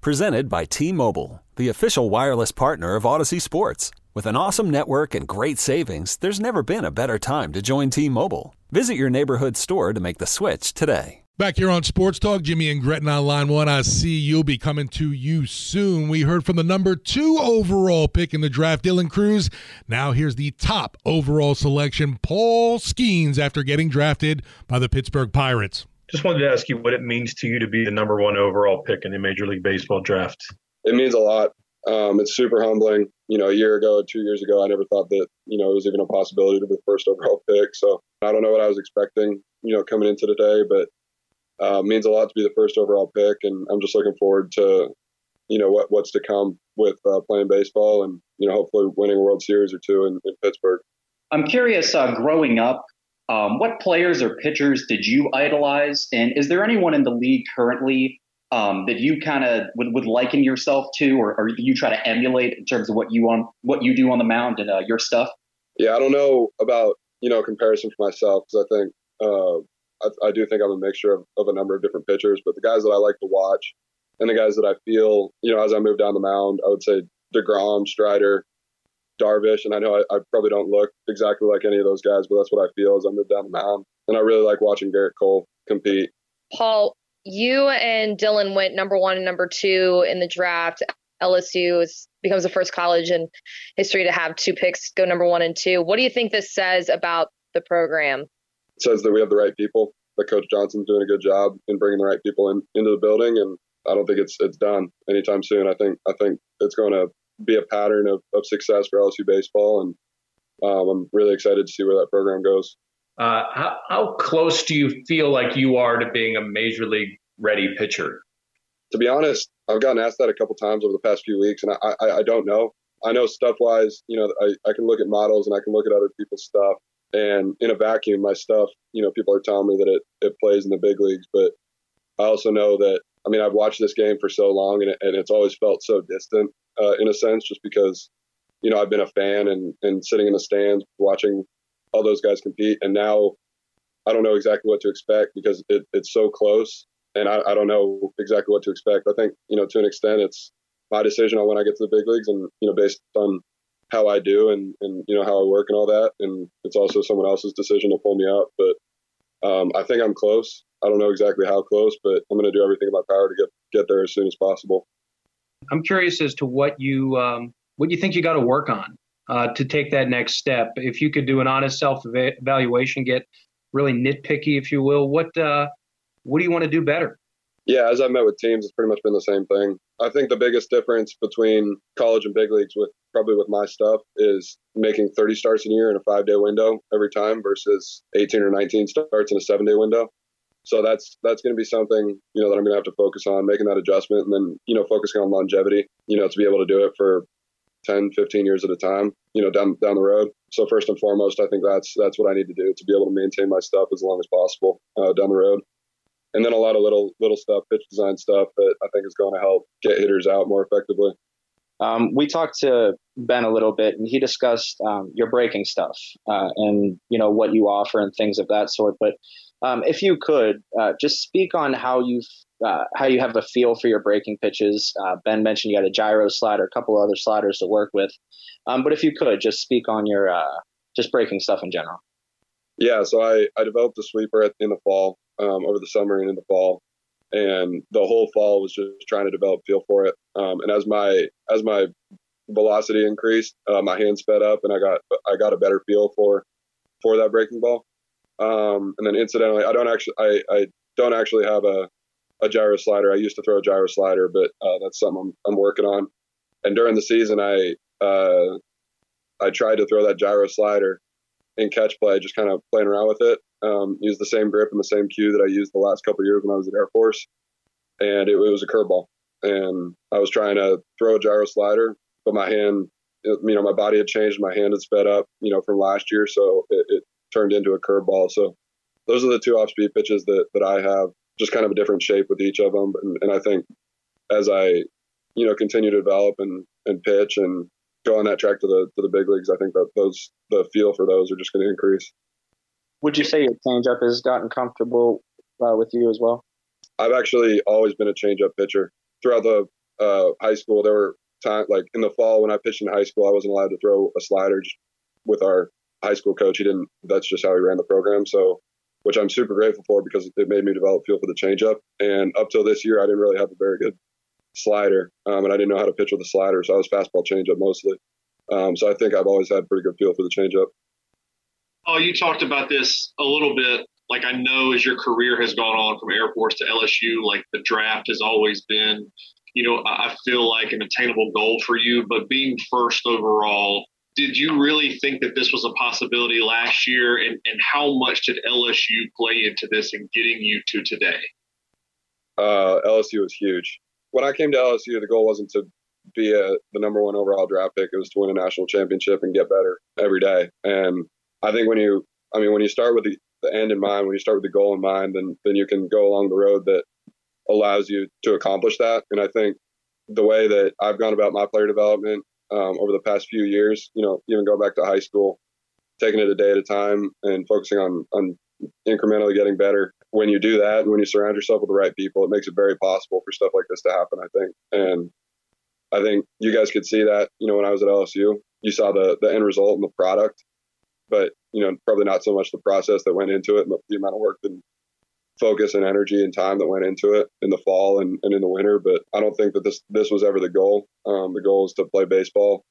Presented by T Mobile, the official wireless partner of Audacy Sports. With an awesome network and great savings, there's never been a better time to join T Mobile. Visit your neighborhood store to make the switch today. Back here on Sports Talk, Jimmy and Gretton on line one. I see you'll be coming to you soon. We heard from the number two overall pick in the draft, Dylan Crews. Now here's the top overall selection, Paul Skenes, after getting drafted by the Pittsburgh Pirates. Just wanted to ask you what it means to you to be the number one overall pick in the Major League Baseball draft. It means a lot. Um, it's super humbling. You know, a year ago, two years ago, I never thought that you know it was even a possibility to be the first overall pick. So I don't know what I was expecting. You know, coming into today, but uh, means a lot to be the first overall pick, and I'm just looking forward to, you know, what what's to come with uh, playing baseball, and you know, hopefully winning a World Series or two in, in Pittsburgh. I'm curious, uh, growing up, um, what players or pitchers did you idolize, and is there anyone in the league currently um, that you kind of would, would liken yourself to, or, or you try to emulate in terms of what you on what you do on the mound and uh, your stuff? Yeah, I don't know about you know comparison for myself because I think uh, I, I, do think I'm a mixture of, of a number of different pitchers, but the guys that I like to watch and the guys that I feel, you know, as I move down the mound, I would say DeGrom, Strider, Darvish, and I know I, I, probably don't look exactly like any of those guys, but that's what I feel as I move down the mound. And I really like watching Gerrit Cole compete. Paul, you and Dylan went number one and number two in the draft. LSU is, becomes the first college in history to have two picks go number one and two. What do you think this says about the program? says that we have the right people. That Coach Johnson's doing a good job in bringing the right people in into the building, and I don't think it's it's done anytime soon. I think I think it's going to be a pattern of, of success for LSU baseball, and um, I'm really excited to see where that program goes. Uh, how, how close do you feel like you are to being a major league ready pitcher? To be honest, I've gotten asked that a couple times over the past few weeks, and I, I, I don't know. I know stuff wise, you know, I, I can look at models and I can look at other people's stuff, and in a vacuum, my stuff, you know, people are telling me that it, it plays in the big leagues, but I also know that, I mean, I've watched this game for so long and, it, and it's always felt so distant uh, in a sense, just because, you know, I've been a fan and, and sitting in the stands watching all those guys compete. And now I don't know exactly what to expect because it, it's so close and I, I don't know exactly what to expect. I think, you know, to an extent, it's my decision on when I get to the big leagues and, you know, based on how I do and, and you know how I work and all that. And it's also someone else's decision to pull me up. But um, I think I'm close. I don't know exactly how close, but I'm going to do everything in my power to get get there as soon as possible. I'm curious as to what you um, what you think you got to work on uh, to take that next step. If you could do an honest self evaluation, get really nitpicky, if you will, what uh, what do you want to do better? Yeah, as I've met with teams, it's pretty much been the same thing. I think the biggest difference between college and big leagues with probably with my stuff is making 30 starts a year in a five day window every time versus 18 or 19 starts in a seven day window. So that's that's going to be something you know that I'm going to have to focus on making that adjustment and then you know focusing on longevity. You know to be able to do it for 10, 15 years at a time. You know down down the road. So first and foremost, I think that's that's what I need to do to be able to maintain my stuff as long as possible uh, down the road and then a lot of little little stuff, pitch design stuff that I think is going to help get hitters out more effectively. Um, we talked to Ben a little bit, and he discussed um, your breaking stuff uh, and you know what you offer and things of that sort. But um, if you could uh, just speak on how you uh, how you have a feel for your breaking pitches. Uh, ben mentioned you had a gyro slider, a couple other sliders to work with. Um, but if you could just speak on your uh, just breaking stuff in general. Yeah, so I, I developed a sweeper in the fall um, over the summer and in the fall, and the whole fall was just trying to develop feel for it. Um, and as my as my velocity increased, uh, my hand sped up, and I got I got a better feel for for that breaking ball. Um, and then incidentally, I don't actually I, I don't actually have a a gyro slider. I used to throw a gyro slider, but uh, that's something I'm, I'm working on. And during the season, I uh, I tried to throw that gyro slider in catch play, just kind of playing around with it um, used the same grip and the same cue that I used the last couple years when I was at Air Force, and it, it was a curveball. And I was trying to throw a gyro slider, but my hand, you know, my body had changed. My hand had sped up, you know, from last year, so it, it turned into a curveball. So those are the two off speed pitches that that I have, just kind of a different shape with each of them. And, and I think as I, you know, continue to develop and and pitch and go on that track to the to the big leagues, I think that those the feel for those are just going to increase. Would you say your changeup has gotten comfortable uh, with you as well? I've actually always been a changeup pitcher throughout the uh, high school. There were time like in the fall when I pitched in high school, I wasn't allowed to throw a slider with our high school coach. He didn't. That's just how he ran the program. So, which I'm super grateful for because it made me develop feel for the changeup. And up till this year, I didn't really have a very good slider, um, and I didn't know how to pitch with a slider. So I was fastball changeup mostly. Um, so I think I've always had pretty good feel for the changeup. Oh, you talked about this a little bit. Like I know as your career has gone on from Air Force to LSU, like the draft has always been, you know, I feel like an attainable goal for you. But being first overall, did you really think that this was a possibility last year? And, and how much did LSU play into this and getting you to today? Uh, LSU was huge. When I came to LSU, the goal wasn't to be a, the number one overall draft pick. It was to win a national championship and get better every day. And I think when you, I mean, when you start with the, the end in mind, when you start with the goal in mind, then then you can go along the road that allows you to accomplish that. And I think the way that I've gone about my player development um, over the past few years, you know, even go back to high school, taking it a day at a time and focusing on on incrementally getting better. When you do that, and when you surround yourself with the right people, it makes it very possible for stuff like this to happen. I think, and I think you guys could see that. You know, when I was at LSU, you saw the the end result and the product, but you know, probably not so much the process that went into it, but the amount of work and focus and energy and time that went into it in the fall and, and in the winter. But I don't think that this this was ever the goal. Um, the goal is to play baseball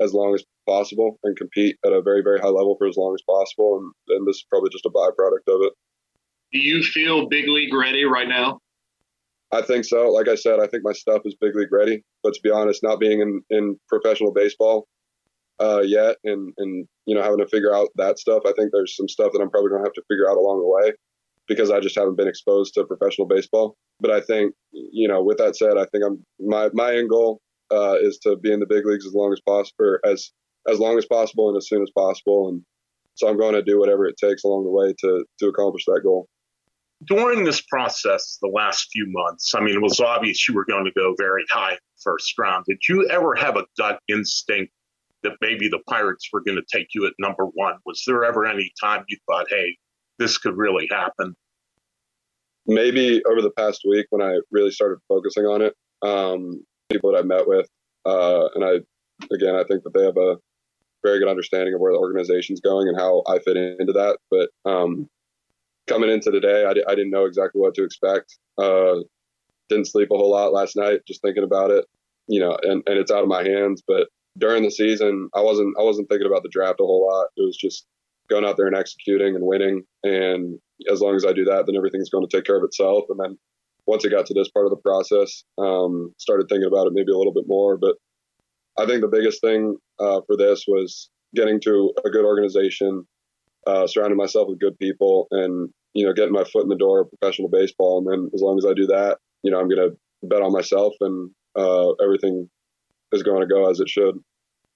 as long as possible and compete at a very very high level for as long as possible. And, and this is probably just a byproduct of it. Do you feel big league ready right now? I think so. Like I said, I think my stuff is big league ready. But to be honest, not being in, in professional baseball uh, yet and, and, you know, having to figure out that stuff, I think there's some stuff that I'm probably going to have to figure out along the way because I just haven't been exposed to professional baseball. But I think, you know, with that said, I think I'm my, my end goal uh, is to be in the big leagues as long as possible, as, as long as possible and as soon as possible. And so I'm going to do whatever it takes along the way to, to accomplish that goal during this process, the last few months, I mean, it was obvious you were going to go very high first round. Did you ever have a gut instinct that maybe the Pirates were going to take you at number one? Was there ever any time you thought, hey, this could really happen? Maybe over the past week when I really started focusing on it, um, people that I met with, uh, and I, again, I think that they have a very good understanding of where the organization's going and how I fit into that. But um, coming into today, I, I didn't know exactly what to expect. Uh, didn't sleep a whole lot last night, just thinking about it, you know, and, and it's out of my hands. But during the season, I wasn't, I wasn't thinking about the draft a whole lot. It was just going out there and executing and winning. And as long as I do that, then everything's going to take care of itself. And then once it got to this part of the process, um, started thinking about it maybe a little bit more. But I think the biggest thing uh, for this was getting to a good organization, uh, surrounding myself with good people and, you know, getting my foot in the door of professional baseball. And then as long as I do that, you know, I'm going to bet on myself and uh, everything is going to go as it should.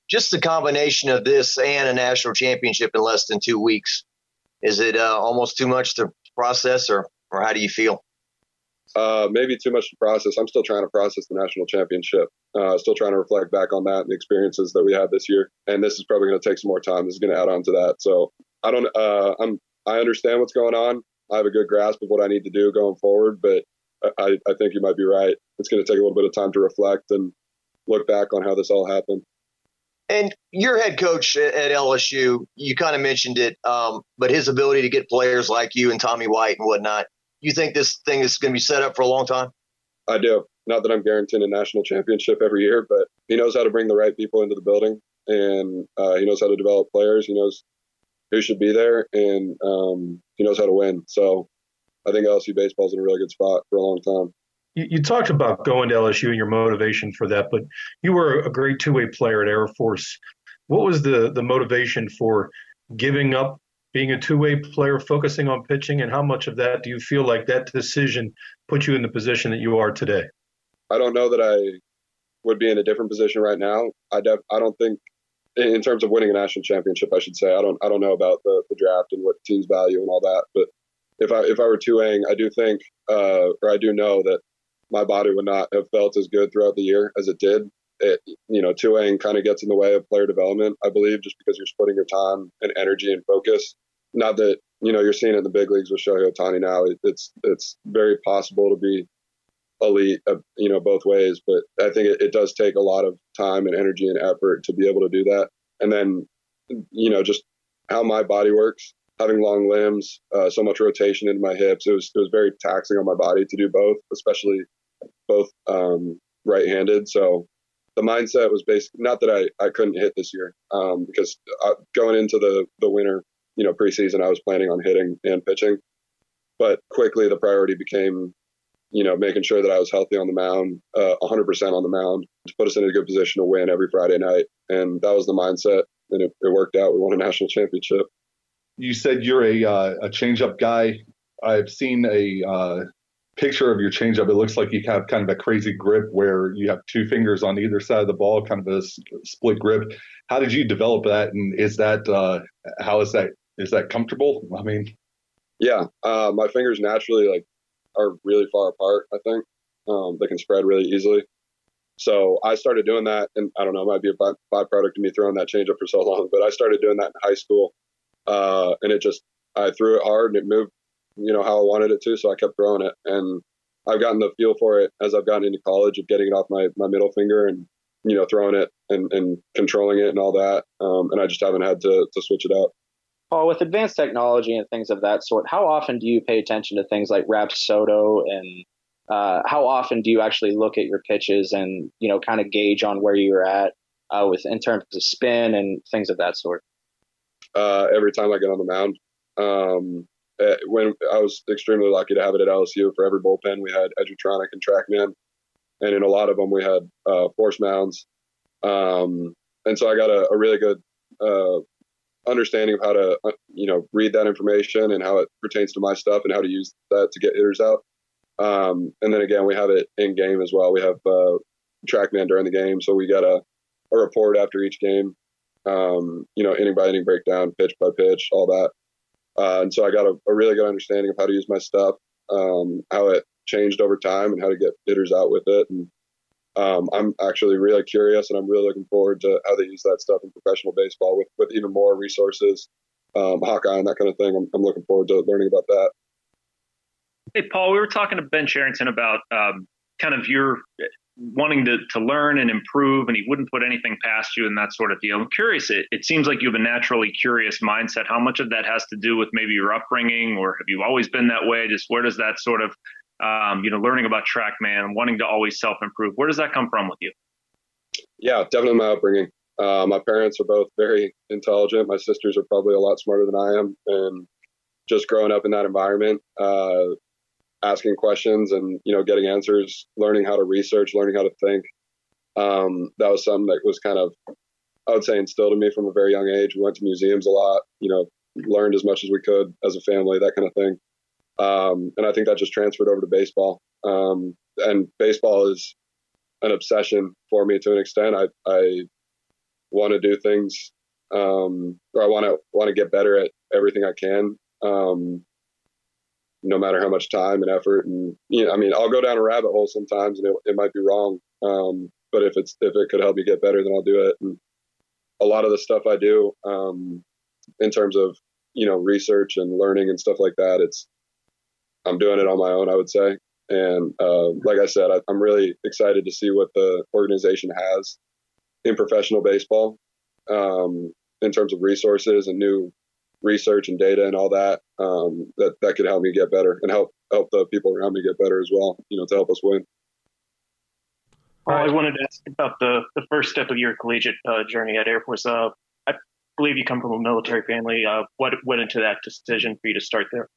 Just the combination of this and a national championship in less than two weeks. Is it uh, almost too much to process, or, or how do you feel? Uh, maybe too much to process. I'm still trying to process the national championship. Uh, still trying to reflect back on that and the experiences that we had this year. And this is probably going to take some more time. This is going to add on to that. So I don't. Uh, I'm. I understand what's going on. I have a good grasp of what I need to do going forward. But I, I think you might be right. It's going to take a little bit of time to reflect and look back on how this all happened. And your head coach at LSU, you kind of mentioned it, um, but his ability to get players like you and Tommy White and whatnot, you think this thing is going to be set up for a long time? I do. Not that I'm guaranteeing a national championship every year, but he knows how to bring the right people into the building, and uh, he knows how to develop players. He knows who should be there, and um, he knows how to win. So I think LSU baseball is in a really good spot for a long time. You, you talked about going to LSU and your motivation for that, but you were a great two-way player at Air Force. What was the the motivation for giving up being a two-way player, focusing on pitching, and how much of that do you feel like that decision put you in the position that you are today? I don't know that I would be in a different position right now. I def, I don't think in terms of winning a national championship, I should say. I don't I don't know about the, the draft and what teams value and all that, but if I if I were two-way, I do think uh, or I do know that my body would not have felt as good throughout the year as it did. It you know Two-way kind of gets in the way of player development, I believe, just because you're splitting your time and energy and focus. Not that you know you're seeing it in the big leagues with Shohei Ohtani now. It's it's very possible to be elite, uh, you know, both ways. But I think it, it does take a lot of time and energy and effort to be able to do that. And then, you know, just how my body works, having long limbs, uh, so much rotation in my hips, it was it was very taxing on my body to do both, especially both um, right-handed. So the mindset was basically not that I, I couldn't hit this year um, because uh, going into the the winter, you know, preseason, I was planning on hitting and pitching, but quickly the priority became you know, making sure that I was healthy on the mound, uh, 100% on the mound to put us in a good position to win every Friday night. And that was the mindset. And it, it worked out. We won a national championship. You said you're a, uh, a changeup guy. I've seen a uh, picture of your changeup. It looks like you have kind of a crazy grip where you have two fingers on either side of the ball, kind of a split grip. How did you develop that? And is that, uh, how is that, is that comfortable? I mean, yeah, uh, my fingers naturally like are really far apart. I think um, they can spread really easily. So I started doing that, and I don't know, it might be a by- byproduct of me throwing that changeup for so long, but I started doing that in high school, uh, and it just I threw it hard and it moved, you know, how I wanted it to, so I kept throwing it, and I've gotten the feel for it as I've gotten into college of getting it off my my middle finger and you know throwing it and, and controlling it and all that, um, and I just haven't had to to switch it up. Paul, with advanced technology and things of that sort, how often do you pay attention to things like Rapsodo and uh, how often do you actually look at your pitches and you know kind of gauge on where you're at uh, with in terms of spin and things of that sort? Uh, every time I get on the mound, um, eh, when I was extremely lucky to have it at LSU for every bullpen we had Edgertronic and TrackMan, and in a lot of them we had uh, force mounds, um, and so I got a, a really good uh, understanding of how to uh, you know read that information and how it pertains to my stuff and how to use that to get hitters out. Um, and then again, we have it in game as well. We have uh, TrackMan during the game, so we got a, a report after each game. Um, you know, inning by inning breakdown, pitch by pitch, all that. Uh, and so I got a, a, really good understanding of how to use my stuff, um, how it changed over time, and how to get hitters out with it. And um, I'm actually really curious, and I'm really looking forward to how they use that stuff in professional baseball with with even more resources, um, Hawkeye and that kind of thing. I'm, I'm, looking forward to learning about that. Hey, Paul, we were talking to Ben Cherington about um, kind of your wanting to, to learn and improve, and he wouldn't put anything past you and that sort of deal. I'm curious. It, it seems like you have a naturally curious mindset. How much of that has to do with maybe your upbringing, or have you always been that way? Just where does that sort of um, you know, learning about TrackMan, wanting to always self improve. Where does that come from with you? Yeah, definitely my upbringing. Uh, my parents are both very intelligent. My sisters are probably a lot smarter than I am, and just growing up in that environment, uh, asking questions and you know getting answers, learning how to research, learning how to think. Um, that was something that was kind of, I would say, instilled in me from a very young age. We went to museums a lot, you know, learned as much as we could as a family, that kind of thing. Um, and I think that just transferred over to baseball. Um, and baseball is an obsession for me to an extent. I, I want to do things, um, or I want to want to get better at everything I can, um, no matter how much time and effort. And you know, I mean, I'll go down a rabbit hole sometimes, and it, it might be wrong. Um, but if it's if it could help me get better, then I'll do it. And a lot of the stuff I do, um, in terms of you know research and learning and stuff like that, it's I'm doing it on my own, I would say. And uh, like I said, I, am really excited to see what the organization has in professional baseball um, in terms of resources and new research and data and all that. Um, that that could help me get better and help help the people around me get better as well. You know, to help us win. Well, I wanted to ask about the, the first step of your collegiate uh, journey at Air Force. Uh, I believe you come from a military family. Uh, what went into that decision for you to start there?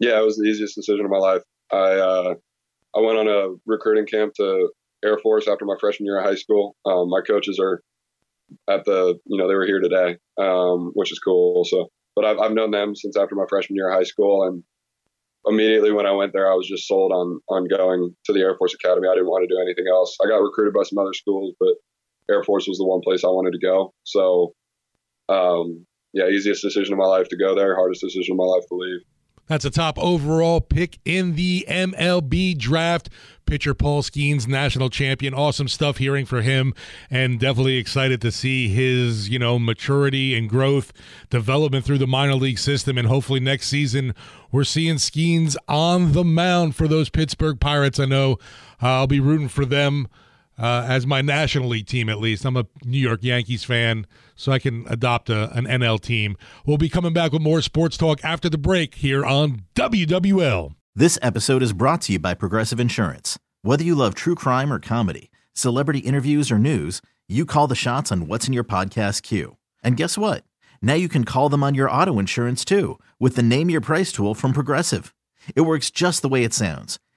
Yeah, it was the easiest decision of my life. I uh, I went on a recruiting camp to Air Force after my freshman year of high school. Um, my coaches are at the you know they were here today, um, which is cool. So, but I've I've known them since after my freshman year of high school, and immediately when I went there, I was just sold on on going to the Air Force Academy. I didn't want to do anything else. I got recruited by some other schools, but Air Force was the one place I wanted to go. So, um, yeah, easiest decision of my life to go there, hardest decision of my life to leave. That's a top overall pick in the MLB draft. Pitcher Paul Skenes, national champion. Awesome stuff hearing for him, and definitely excited to see his, you know, maturity and growth, development through the minor league system, and hopefully next season we're seeing Skenes on the mound for those Pittsburgh Pirates. I know uh, I'll be rooting for them uh, as my National League team, at least. I'm a New York Yankees fan, so I can adopt a, an NL team. We'll be coming back with more sports talk after the break here on WWL. This episode is brought to you by Progressive Insurance. Whether you love true crime or comedy, celebrity interviews or news, you call the shots on what's in your podcast queue. And guess what? Now you can call them on your auto insurance too with the Name Your Price tool from Progressive. It works just the way it sounds